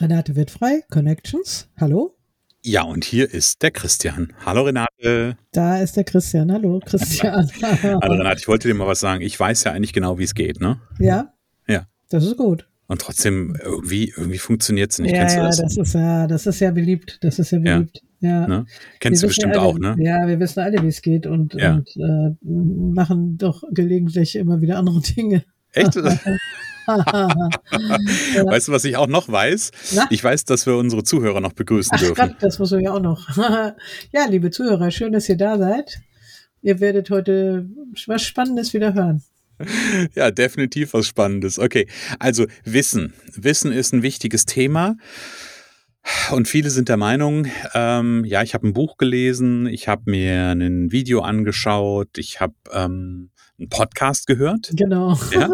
Renate wird frei, Connections. Hallo. Ja, und hier ist der Christian. Hallo Renate. Da ist der Christian. Hallo, Christian. Hallo Renate, ich wollte dir mal was sagen. Ich weiß ja eigentlich genau, wie es geht, ne? Ja. Ja. Das ist gut. Und trotzdem, irgendwie, irgendwie funktioniert es nicht. Ja, Kennst du ja, das? das ist ja, das ist ja beliebt. Das ist ja Ja. beliebt. Ja. Ne? Kennst Wir du bestimmt alle, auch, ne? Ja, wir wissen alle, wie es geht und, Ja. und äh, machen doch gelegentlich immer wieder andere Dinge. Echt? Weißt du, was ich auch noch weiß? Na? Ich weiß, dass wir unsere Zuhörer noch begrüßen dürfen. Gott, das muss ich ja auch noch. ja, liebe Zuhörer, schön, dass ihr da seid. Ihr werdet heute was Spannendes wieder hören. Ja, definitiv was Spannendes. Okay, also Wissen. Wissen ist ein wichtiges Thema. Und viele sind der Meinung, ähm, ja, ich habe ein Buch gelesen, ich habe mir ein Video angeschaut, ich habe ähm, einen Podcast gehört. Genau. Ja,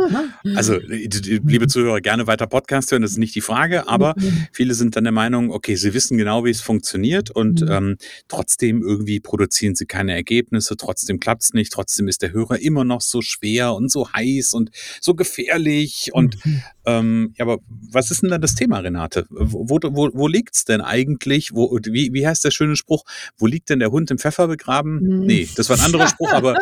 Also, liebe Zuhörer, gerne weiter Podcast hören, das ist nicht die Frage, aber viele sind dann der Meinung, okay, sie wissen genau, wie es funktioniert und Mhm. ähm, trotzdem irgendwie produzieren sie keine Ergebnisse, trotzdem klappt's nicht, trotzdem ist der Hörer immer noch so schwer und so heiß und so gefährlich und Mhm. Ähm, ja, aber was ist denn da das Thema, Renate? Wo, wo, wo liegt's denn eigentlich? Wo, wie, wie heißt der schöne Spruch? Wo liegt denn der Hund im Pfeffer begraben? Mhm. Nee, das war ein anderer Spruch, aber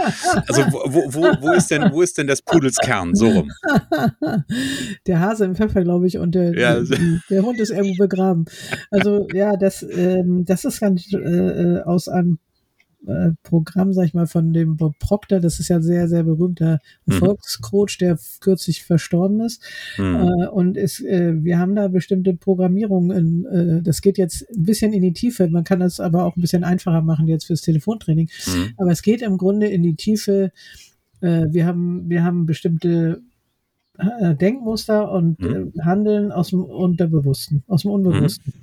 also wo, wo, wo, ist denn, wo ist denn des Pudels Kern? So rum. der Hase im Pfeffer, glaube ich, und der, Ja. die- der Hund ist irgendwo begraben. Also ja, das, ähm, das ist ganz äh, äh, aus einem äh, Programm, sag ich mal, von dem Bob Proctor. Das ist ja sehr, sehr berühmter Mhm. Erfolgscoach, der kürzlich verstorben ist. Hm. Äh, und es, äh, wir haben da bestimmte Programmierungen. In, äh, das geht jetzt ein bisschen in die Tiefe. Man kann das aber auch ein bisschen einfacher machen jetzt fürs Telefontraining. Hm. Aber es geht im Grunde in die Tiefe. Äh, wir haben, wir haben bestimmte Denkmuster und Mhm. Handeln aus dem Unterbewussten, aus dem Unbewussten.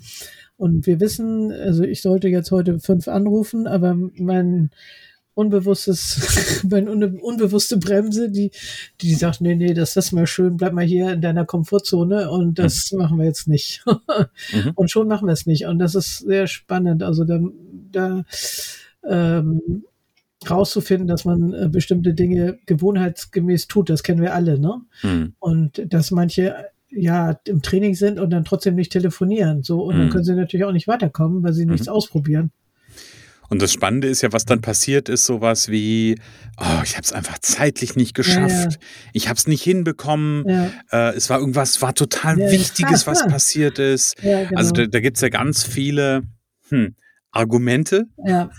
Und wir wissen, also ich sollte jetzt heute fünf anrufen, aber mein unbewusstes, meine unbe unbewusste Bremse, die, die sagt, nee, nee, das ist mal schön, bleib mal hier in deiner Komfortzone und das machen wir jetzt nicht. Mhm. Und schon machen wir es nicht. Und das ist sehr spannend. Also da, da ähm, rauszufinden, dass man äh, bestimmte Dinge gewohnheitsgemäß tut, das kennen wir alle, ne? Hm. Und dass manche ja im Training sind und dann trotzdem nicht telefonieren. So, und dann Mhm. können sie natürlich auch nicht weiterkommen, weil sie nichts ausprobieren. Und das Spannende ist ja, was dann passiert ist, sowas wie, oh, ich habe es einfach zeitlich nicht geschafft, Ja, ich habe es nicht hinbekommen, Ja, äh, es war irgendwas, war total Ja. Wichtiges, was passiert ist. ja, genau. Also da, da gibt's ja ganz viele hm, Argumente, ja,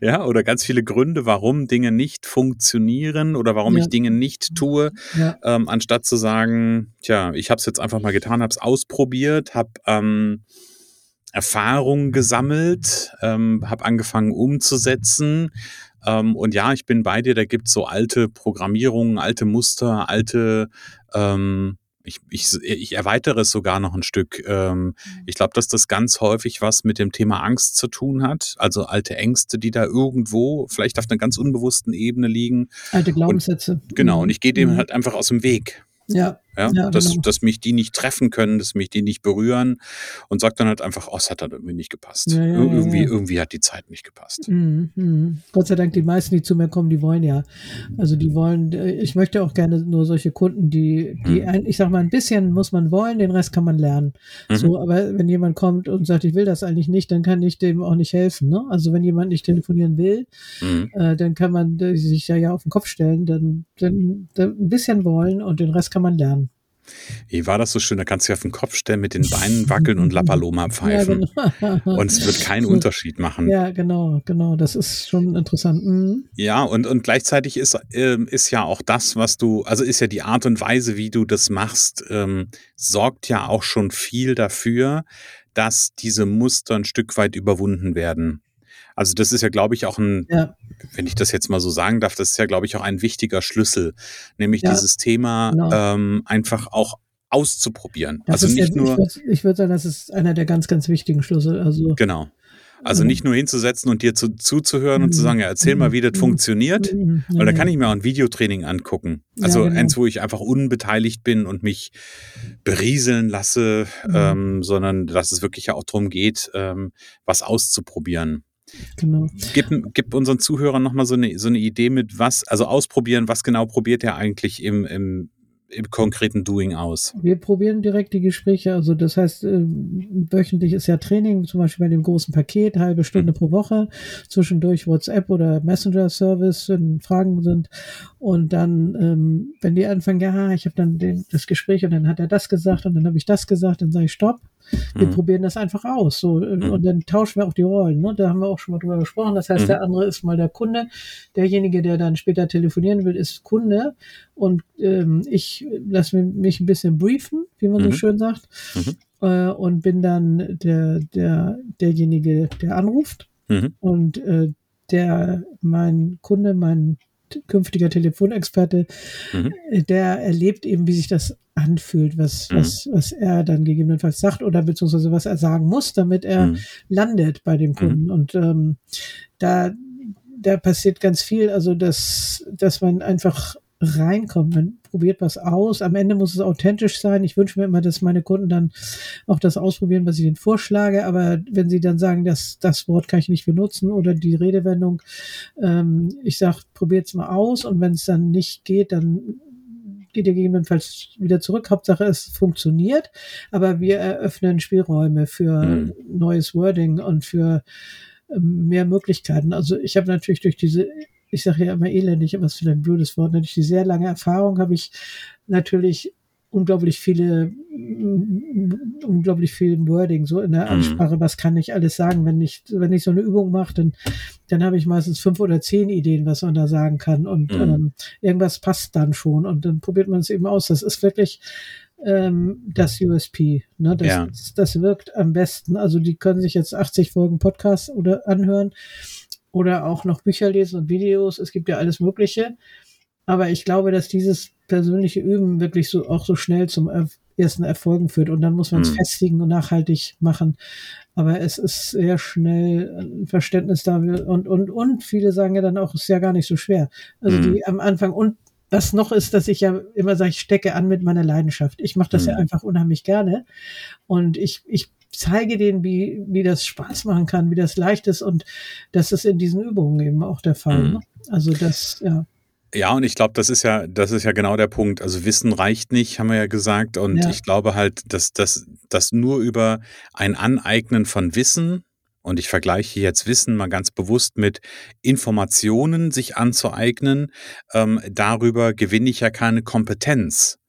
ja, oder ganz viele Gründe, warum Dinge nicht funktionieren oder warum Ja. ich Dinge nicht tue, ja, ähm, anstatt zu sagen, tja, ich habe es jetzt einfach mal getan, habe es ausprobiert, habe ähm, Erfahrungen gesammelt, ähm, habe angefangen umzusetzen. Ähm, und ja, ich bin bei dir, da gibt's so alte Programmierungen, alte Muster, alte, ähm, ich, ich, ich erweitere es sogar noch ein Stück. Ähm, ich glaube, dass das ganz häufig was mit dem Thema Angst zu tun hat. Also alte Ängste, die da irgendwo vielleicht auf einer ganz unbewussten Ebene liegen. alte Glaubenssätze. Genau, und ich gehe dem Mhm. halt einfach aus dem Weg. Ja, Ja, Ja, dass, genau. dass mich die nicht treffen können, dass mich die nicht berühren und sagt dann halt einfach, oh, es hat halt irgendwie nicht gepasst. Ja, ja, Ir- ja, irgendwie, irgendwie hat die Zeit nicht gepasst. Mhm, mhm. Gott sei Dank, die meisten, die zu mir kommen, die wollen ja. Also die wollen, äh, ich möchte auch gerne nur solche Kunden, die, die Mhm. ein, ich sag mal, ein bisschen muss man wollen, den Rest kann man lernen. Mhm. So, aber wenn jemand kommt und sagt, ich will das eigentlich nicht, dann kann ich dem auch nicht helfen. Ne? Also wenn jemand nicht telefonieren will, Mhm. äh, dann kann man äh, sich ja, ja auf den Kopf stellen, dann, dann, dann ein bisschen wollen und den Rest kann man lernen. Wie war das so schön? Da kannst du dich auf den Kopf stellen, mit den Beinen wackeln und La Paloma pfeifen. Ja, genau. Und es wird keinen Unterschied machen. Ja, genau, genau. Das ist schon interessant. Mhm. Ja, und, und gleichzeitig ist, äh, ist ja auch das, was du, also ist ja die Art und Weise, wie du das machst, ähm, sorgt ja auch schon viel dafür, dass diese Muster ein Stück weit überwunden werden. Also das ist ja, glaube ich, auch ein, ja. wenn ich das jetzt mal so sagen darf, das ist ja, glaube ich, auch ein wichtiger Schlüssel, nämlich ja. dieses Thema genau. ähm, einfach auch auszuprobieren. Das also nicht ja, nur. Ich würde würd sagen, das ist einer der ganz, ganz wichtigen Schlüssel. Also genau. Also nicht nur hinzusetzen und dir zu, zuzuhören und zu sagen, ja, erzähl mal, wie das funktioniert. Weil da kann ich mir auch ein Videotraining angucken. Also ja, genau. eins, wo ich einfach unbeteiligt bin und mich berieseln lasse, mhm. ähm, sondern dass es wirklich auch darum geht, ähm, was auszuprobieren. Genau. Gib, gib unseren Zuhörern nochmal so eine, so eine Idee mit was, also ausprobieren, was genau probiert er eigentlich im, im im konkreten Doing aus? Wir probieren direkt die Gespräche. Also das heißt, äh, wöchentlich ist ja Training, zum Beispiel bei dem großen Paket, halbe Stunde mhm. pro Woche, zwischendurch WhatsApp oder Messenger-Service, wenn Fragen sind. Und dann, ähm, wenn die anfangen, ja, ich habe dann den, das Gespräch und dann hat er das gesagt und dann habe ich das gesagt, dann sage ich Stopp. Wir mhm. probieren das einfach aus. So, mhm. Und dann tauschen wir auch die Rollen. Ne? Da haben wir auch schon mal drüber gesprochen. Das heißt, mhm. der andere ist mal der Kunde. Derjenige, der dann später telefonieren will, ist Kunde. Und ähm, ich lasse mich ein bisschen briefen, wie man so mhm. schön sagt. Mhm. Äh, und bin dann der, der, derjenige, der anruft. Mhm. Und äh, der, mein Kunde, mein künftiger Telefonexperte, mhm. Der erlebt eben, wie sich das anfühlt, was, mhm. was, was er dann gegebenenfalls sagt oder beziehungsweise was er sagen muss, damit er mhm. landet bei dem Kunden. Mhm. Und ähm, da, da passiert ganz viel, also dass, dass man einfach reinkommt. Man probiert was aus. Am Ende muss es authentisch sein. Ich wünsche mir immer, dass meine Kunden dann auch das ausprobieren, was ich ihnen vorschlage. Aber wenn sie dann sagen, dass das Wort kann ich nicht benutzen oder die Redewendung, ähm, ich sage, probiert es mal aus. Und wenn es dann nicht geht, dann geht ihr gegebenenfalls wieder zurück. Hauptsache, es funktioniert. Aber wir eröffnen Spielräume für mhm. neues Wording und für ähm, mehr Möglichkeiten. Also ich habe natürlich durch diese ich sage ja immer elendig, was für ein blödes Wort, durch die sehr lange Erfahrung habe ich natürlich unglaublich viele, unglaublich viel Wording so in der mhm. Ansprache. Was kann ich alles sagen? Wenn ich, wenn ich so eine Übung mache, dann, dann habe ich meistens fünf oder zehn Ideen, was man da sagen kann. Und mhm. ähm, irgendwas passt dann schon. Und dann probiert man es eben aus. Das ist wirklich ähm, das USP. Ne? Das, ja. das, das wirkt am besten. Also die können sich jetzt 80 Folgen Podcast oder anhören oder auch noch Bücher lesen und Videos. Es gibt ja alles Mögliche. Aber ich glaube, dass dieses persönliche Üben wirklich so auch so schnell zum ersten Erfolgen führt. Und dann muss man es mhm. festigen und nachhaltig machen. Aber es ist sehr schnell ein Verständnis da. Und, und, und viele sagen ja dann auch, es ist ja gar nicht so schwer. Also mhm. die am Anfang und was noch ist, dass ich ja immer sage, ich stecke an mit meiner Leidenschaft. Ich mache das mhm. ja einfach unheimlich gerne. Und ich, ich zeige denen, wie, wie das Spaß machen kann, wie das leicht ist und das ist in diesen Übungen eben auch der Fall. Mhm. Ne? Also das, ja. Ja, und ich glaube, das ist ja, das ist ja genau der Punkt. Also Wissen reicht nicht, haben wir ja gesagt. Und ja. ich glaube halt, dass das nur über ein Aneignen von Wissen, und ich vergleiche jetzt Wissen mal ganz bewusst mit Informationen sich anzueignen, ähm, darüber gewinne ich ja keine Kompetenz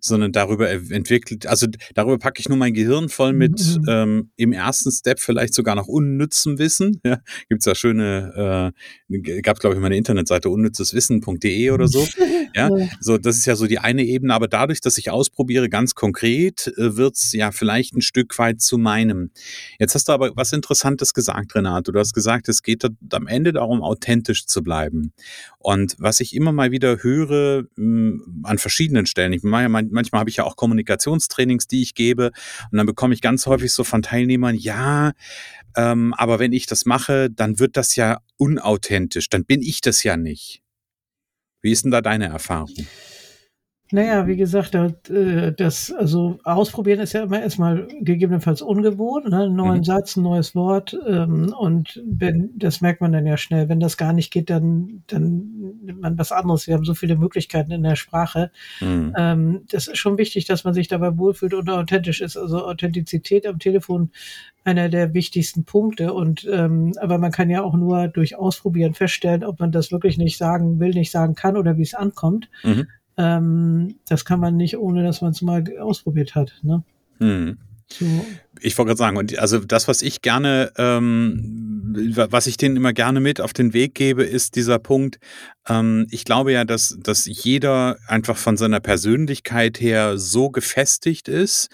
sondern darüber entwickelt, also darüber packe ich nur mein Gehirn voll mit mhm. ähm, im ersten Step vielleicht sogar noch unnützem Wissen. Ja, Gibt es ja schöne, äh, gab glaube ich mal eine Internetseite unnützeswissen.de oder so. Ja, so das ist ja so die eine Ebene, aber dadurch, dass ich ausprobiere, ganz konkret, äh, es ja vielleicht ein Stück weit zu meinem. Jetzt hast du aber was Interessantes gesagt, Renate. Du hast gesagt, es geht am Ende darum, authentisch zu bleiben. Und was ich immer mal wieder höre mh, hm, an verschiedenen Stellen, ich ja manchmal habe ich ja auch Kommunikationstrainings, die ich gebe. Und dann bekomme ich ganz häufig so von Teilnehmern, ja, ähm, aber wenn ich das mache, dann wird das ja unauthentisch. Dann bin ich das ja nicht. Wie ist denn da deine Erfahrung? Naja, wie gesagt, äh, das, also ausprobieren ist ja immer erstmal gegebenenfalls ungewohnt, ne? einen neuen mhm. Satz, ein neues Wort. Ähm, und wenn, das merkt man dann ja schnell. Wenn das gar nicht geht, dann, dann nimmt man was anderes. Wir haben so viele Möglichkeiten in der Sprache. Mhm. Ähm, das ist schon wichtig, dass man sich dabei wohlfühlt und authentisch ist. Also Authentizität am Telefon einer der wichtigsten Punkte. Und ähm, aber man kann ja auch nur durch Ausprobieren feststellen, ob man das wirklich nicht sagen will, nicht sagen kann oder wie es ankommt. Mhm. Ähm, das kann man nicht, ohne dass man es mal ausprobiert hat. Ne? Hm. So. Ich wollte gerade sagen, und also das, was ich gerne, ähm, was ich denen immer gerne mit auf den Weg gebe, ist dieser Punkt. Ähm, ich glaube ja, dass, dass jeder einfach von seiner Persönlichkeit her so gefestigt ist,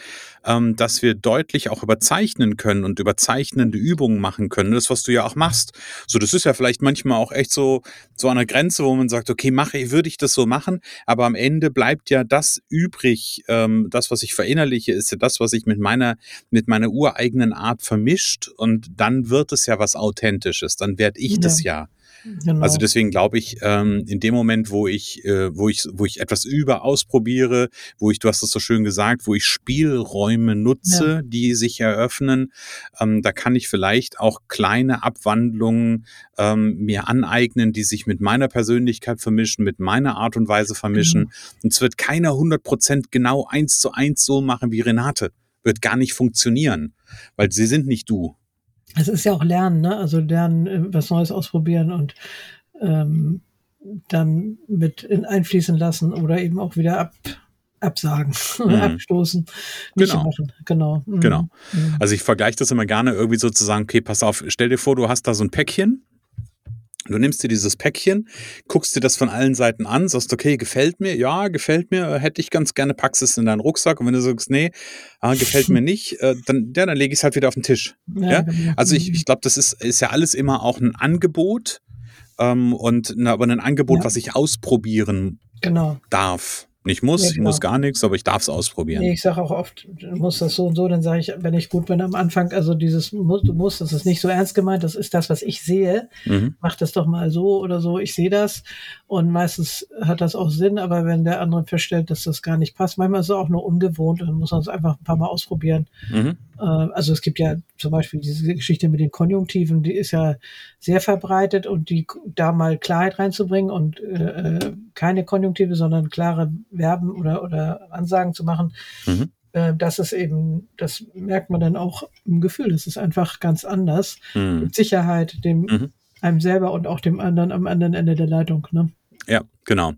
ähm, dass wir deutlich auch überzeichnen können und überzeichnende Übungen machen können. Das, was du ja auch machst. So, das ist ja vielleicht manchmal auch echt so, so an der Grenze, wo man sagt, okay, mache, würde ich das so machen, aber am Ende bleibt ja das übrig, ähm, das, was ich verinnerliche, ist ja das, was ich mit meiner, mit meiner ureigenen Art vermischt und dann wird es ja was Authentisches, dann werde ich ja. das ja. Genau. Also deswegen glaube ich, ähm, in dem Moment, wo ich, äh, wo ich, wo ich etwas über ausprobiere, wo ich, du hast es so schön gesagt, wo ich Spielräume nutze, ja. die sich eröffnen, ähm, da kann ich vielleicht auch kleine Abwandlungen ähm, mir aneignen, die sich mit meiner Persönlichkeit vermischen, mit meiner Art und Weise vermischen. Mhm. Und es wird keiner 100 Prozent genau eins zu eins so machen wie Renate. Wird gar nicht funktionieren, weil sie sind nicht du es ist ja auch Lernen, ne? Also lernen, äh, was Neues ausprobieren und ähm, dann mit in einfließen lassen oder eben auch wieder ab, absagen, mhm. abstoßen, nicht genau. machen. Genau. Mhm. Genau. Mhm. Also ich vergleiche das immer gerne irgendwie so zu sagen, okay, pass auf, stell dir vor, du hast da so ein Päckchen Du nimmst dir dieses Päckchen, guckst dir das von allen Seiten an, sagst, okay, gefällt mir, ja, gefällt mir, hätte ich ganz gerne, packst es in deinen Rucksack und wenn du sagst, nee, ah, gefällt mir nicht, äh, dann, ja, dann lege ich es halt wieder auf den Tisch. Ja, ja? Genau. Also ich, ich glaube, das ist, ist ja alles immer auch ein Angebot ähm, und na, aber ein Angebot, ja. was ich ausprobieren genau. darf. Nicht muss, ja, genau. ich muss gar nichts, aber ich darf es ausprobieren. Nee, ich sage auch oft, du musst das so und so, dann sage ich, wenn ich gut bin am Anfang, also dieses du musst, das ist nicht so ernst gemeint, das ist das, was ich sehe. Mhm. Mach das doch mal so oder so, ich sehe das. Und meistens hat das auch Sinn, aber wenn der andere feststellt, dass das gar nicht passt, manchmal ist es auch nur ungewohnt, dann muss man es einfach ein paar Mal ausprobieren. Mhm. Äh, also es gibt ja zum Beispiel diese Geschichte mit den Konjunktiven, die ist ja sehr verbreitet und die da mal Klarheit reinzubringen und äh, äh keine Konjunktive, sondern klare Verben oder, oder Ansagen zu machen. Mhm. Äh, das ist eben, das merkt man dann auch im Gefühl. Das ist einfach ganz anders. Mhm. Mit Sicherheit dem mhm. einem selber und auch dem anderen am anderen Ende der Leitung. Ne? Ja, Genau.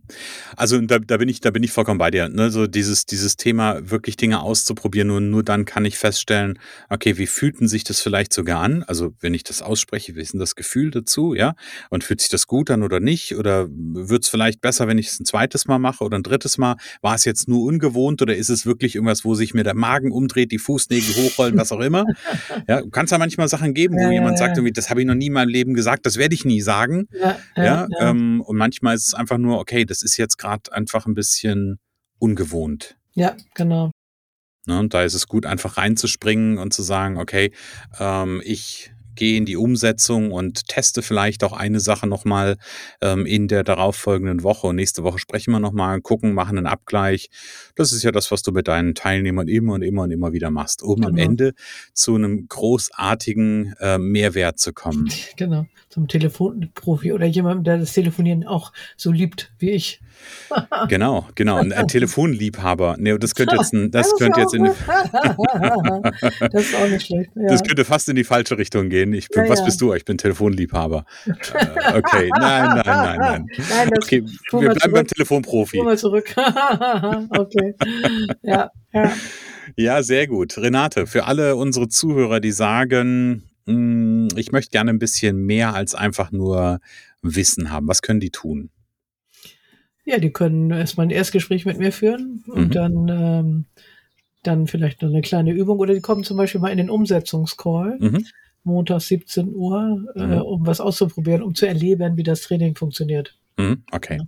Also da, da bin ich, da bin ich vollkommen bei dir. Ne? So dieses, dieses Thema, wirklich Dinge auszuprobieren, nur, nur dann kann ich feststellen, okay, wie fühlten sich das vielleicht sogar an? Also wenn ich das ausspreche, wie ist denn das Gefühl dazu, ja? Und fühlt sich das gut an oder nicht? Oder wird es vielleicht besser, wenn ich es ein zweites Mal mache oder ein drittes Mal? War es jetzt nur ungewohnt oder ist es wirklich irgendwas, wo sich mir der Magen umdreht, die Fußnägel hochrollen, was auch immer? Ja, kann es ja manchmal Sachen geben, wo ja, jemand ja, sagt, irgendwie, das habe ich noch nie in meinem Leben gesagt, das werde ich nie sagen. Ja, ja, ähm, und manchmal ist es einfach nur, okay, das ist jetzt gerade einfach ein bisschen ungewohnt. Ja, genau. Ne, und da ist es gut, einfach reinzuspringen und zu sagen, okay, ähm, ich gehe in die Umsetzung und teste vielleicht auch eine Sache nochmal ähm, in der darauffolgenden Woche. Und nächste Woche sprechen wir nochmal, gucken, machen einen Abgleich. Das ist ja das, was du mit deinen Teilnehmern immer und immer und immer wieder machst, um genau. am Ende zu einem großartigen äh, Mehrwert zu kommen. Genau, zum Telefonprofi oder jemandem, der das Telefonieren auch so liebt wie ich. genau, genau. Ein, ein Telefonliebhaber. Nee, das könnte jetzt, ein, das, das könnte jetzt in Das ist auch nicht schlecht. Ja. Das könnte fast in die falsche Richtung gehen. Ich bin, ja, was ja. bist du? Ich bin Telefonliebhaber. äh, okay, nein, nein, nein, nein. nein okay, wir bleiben zurück. beim Telefonprofi. mal zurück. okay. Ja, ja. Ja, sehr gut. Renate, für alle unsere Zuhörer, die sagen, hm, ich möchte gerne ein bisschen mehr als einfach nur Wissen haben. Was können die tun? Ja, die können erstmal ein Erstgespräch mit mir führen und mhm. dann, ähm, dann vielleicht noch eine kleine Übung oder die kommen zum Beispiel mal in den Umsetzungscall. Mhm. Montag 17 Uhr, äh, mhm. um was auszuprobieren, um zu erleben, wie das Training funktioniert. Mhm, okay.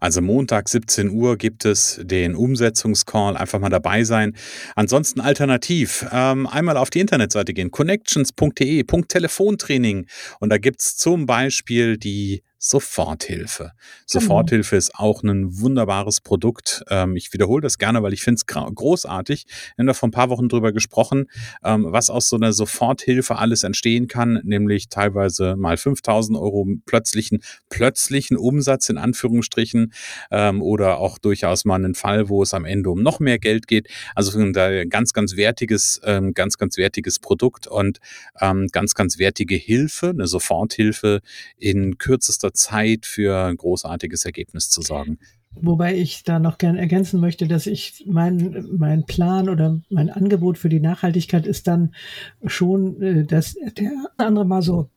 Also Montag 17 Uhr gibt es den Umsetzungscall. Einfach mal dabei sein. Ansonsten alternativ ähm, einmal auf die Internetseite gehen. connections.de, Telefontraining. Und da gibt es zum Beispiel die Soforthilfe. Genau. Soforthilfe ist auch ein wunderbares Produkt. Ähm, ich wiederhole das gerne, weil ich finde es großartig. Wir haben da vor ein paar Wochen drüber gesprochen, ähm, was aus so einer Soforthilfe alles entstehen kann, nämlich teilweise mal 5000 Euro plötzlichen, plötzlichen Umsatz in Anführungsstrichen ähm, oder auch durchaus mal einen Fall, wo es am Ende um noch mehr Geld geht. Also ein ganz, ganz wertiges, ganz, ganz wertiges Produkt und ganz, ganz wertige Hilfe, eine Soforthilfe in kürzester Zeit für ein großartiges Ergebnis zu sorgen. Wobei ich da noch gern ergänzen möchte, dass ich mein, mein Plan oder mein Angebot für die Nachhaltigkeit ist dann schon, äh, dass der andere mal so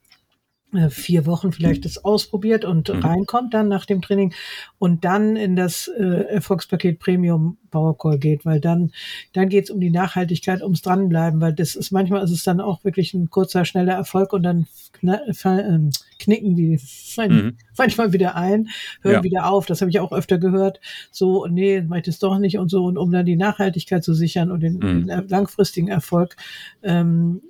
vier Wochen vielleicht das ausprobiert und mhm. reinkommt dann nach dem Training und dann in das äh, Erfolgspaket Premium Powercall geht, weil dann, dann geht es um die Nachhaltigkeit, ums Dranbleiben, weil das ist manchmal ist es dann auch wirklich ein kurzer, schneller Erfolg und dann äh, knicken die mhm. manchmal wieder ein, hören ja. wieder auf. Das habe ich auch öfter gehört. So, nee, mach ich das doch nicht und so. Und um dann die Nachhaltigkeit zu sichern und den, mhm. den langfristigen Erfolg, ähm,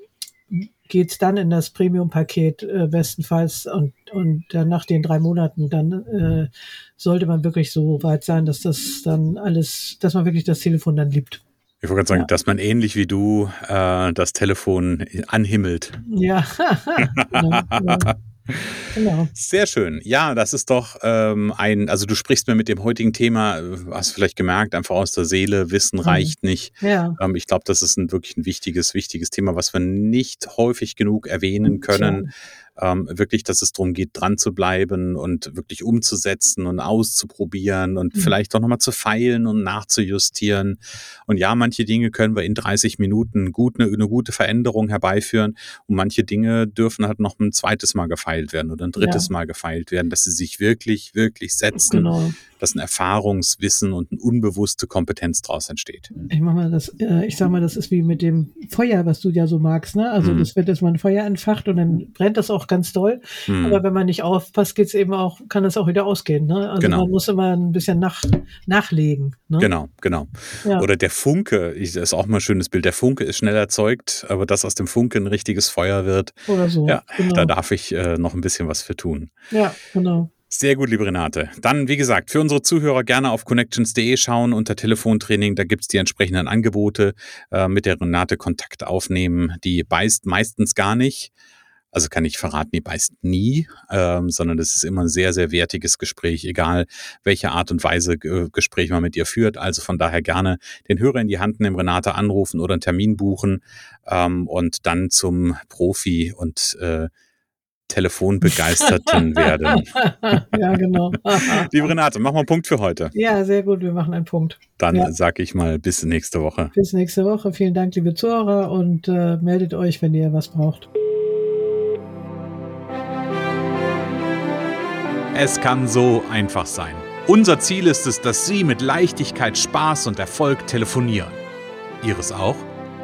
geht's dann in das Premium-Paket äh, bestenfalls und, und dann nach den drei Monaten, dann äh, sollte man wirklich so weit sein, dass das dann alles, dass man wirklich das Telefon dann liebt. Ich wollte gerade sagen, ja. dass man ähnlich wie du äh, das Telefon anhimmelt. Ja. genau, genau. Genau. Sehr schön. Ja, das ist doch ähm, ein, also du sprichst mir mit dem heutigen Thema, hast vielleicht gemerkt, einfach aus der Seele, Wissen mhm. reicht nicht. Ja. Ähm, ich glaube, das ist ein, wirklich ein wichtiges, wichtiges Thema, was wir nicht häufig genug erwähnen können. Ja ähm, wirklich, dass es darum geht, dran zu bleiben und wirklich umzusetzen und auszuprobieren und mhm. vielleicht auch nochmal zu feilen und nachzujustieren. Und ja, manche Dinge können wir in 30 Minuten gut eine, eine gute Veränderung herbeiführen und manche Dinge dürfen halt noch ein zweites Mal gefeilt werden oder ein drittes ja. Mal gefeilt werden, dass sie sich wirklich, wirklich setzen, genau. Dass ein Erfahrungswissen und eine unbewusste Kompetenz daraus entsteht. Ich mach mal das, äh, ich sag mal, das ist wie mit dem Feuer, was du ja so magst, ne? Also mhm. das wird jetzt mal ein Feuer entfacht und dann brennt das auch ganz doll. Hm. Aber wenn man nicht aufpasst, geht's eben auch, kann das auch wieder ausgehen. Ne? Also genau. man muss immer ein bisschen nach, nachlegen. Ne? Genau, genau. Ja. Oder der Funke, das ist auch mal ein schönes Bild. Der Funke ist schnell erzeugt, aber dass aus dem Funke ein richtiges Feuer wird, Oder so. Ja, genau. da darf ich äh, noch ein bisschen was für tun. Ja, genau. Sehr gut, liebe Renate. Dann, wie gesagt, für unsere Zuhörer gerne auf connections.de schauen unter Telefontraining. Da gibt es die entsprechenden Angebote. Äh, mit der Renate Kontakt aufnehmen. Die beißt meistens gar nicht. Also kann ich verraten, die beißt nie, ähm, sondern es ist immer ein sehr, sehr wertiges Gespräch, egal welche Art und Weise äh, Gespräch man mit ihr führt. Also von daher gerne den Hörer in die Hand nehmen, Renate anrufen oder einen Termin buchen ähm, und dann zum Profi und äh, Telefonbegeisterten werden. ja, genau. Liebe Renate, machen wir einen Punkt für heute. Ja, sehr gut, wir machen einen Punkt. Dann ja. sage ich mal bis nächste Woche. Bis nächste Woche. Vielen Dank, liebe Zuhörer, und äh, meldet euch, wenn ihr was braucht. Es kann so einfach sein. Unser Ziel ist es, dass Sie mit Leichtigkeit, Spaß und Erfolg telefonieren. Ihres auch?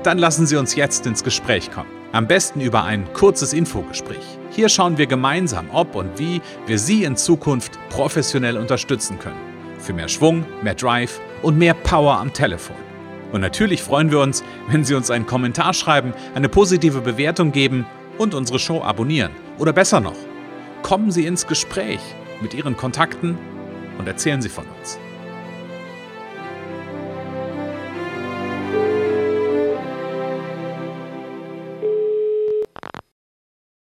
Dann lassen Sie uns jetzt ins Gespräch kommen. Am besten über ein kurzes Infogespräch. Hier schauen wir gemeinsam, ob und wie wir Sie in Zukunft professionell unterstützen können. Für mehr Schwung, mehr Drive und mehr Power am Telefon. Und natürlich freuen wir uns, wenn Sie uns einen Kommentar schreiben, eine positive Bewertung geben und unsere Show abonnieren. Oder besser noch, kommen Sie ins Gespräch mit Ihren Kontakten und erzählen Sie von uns.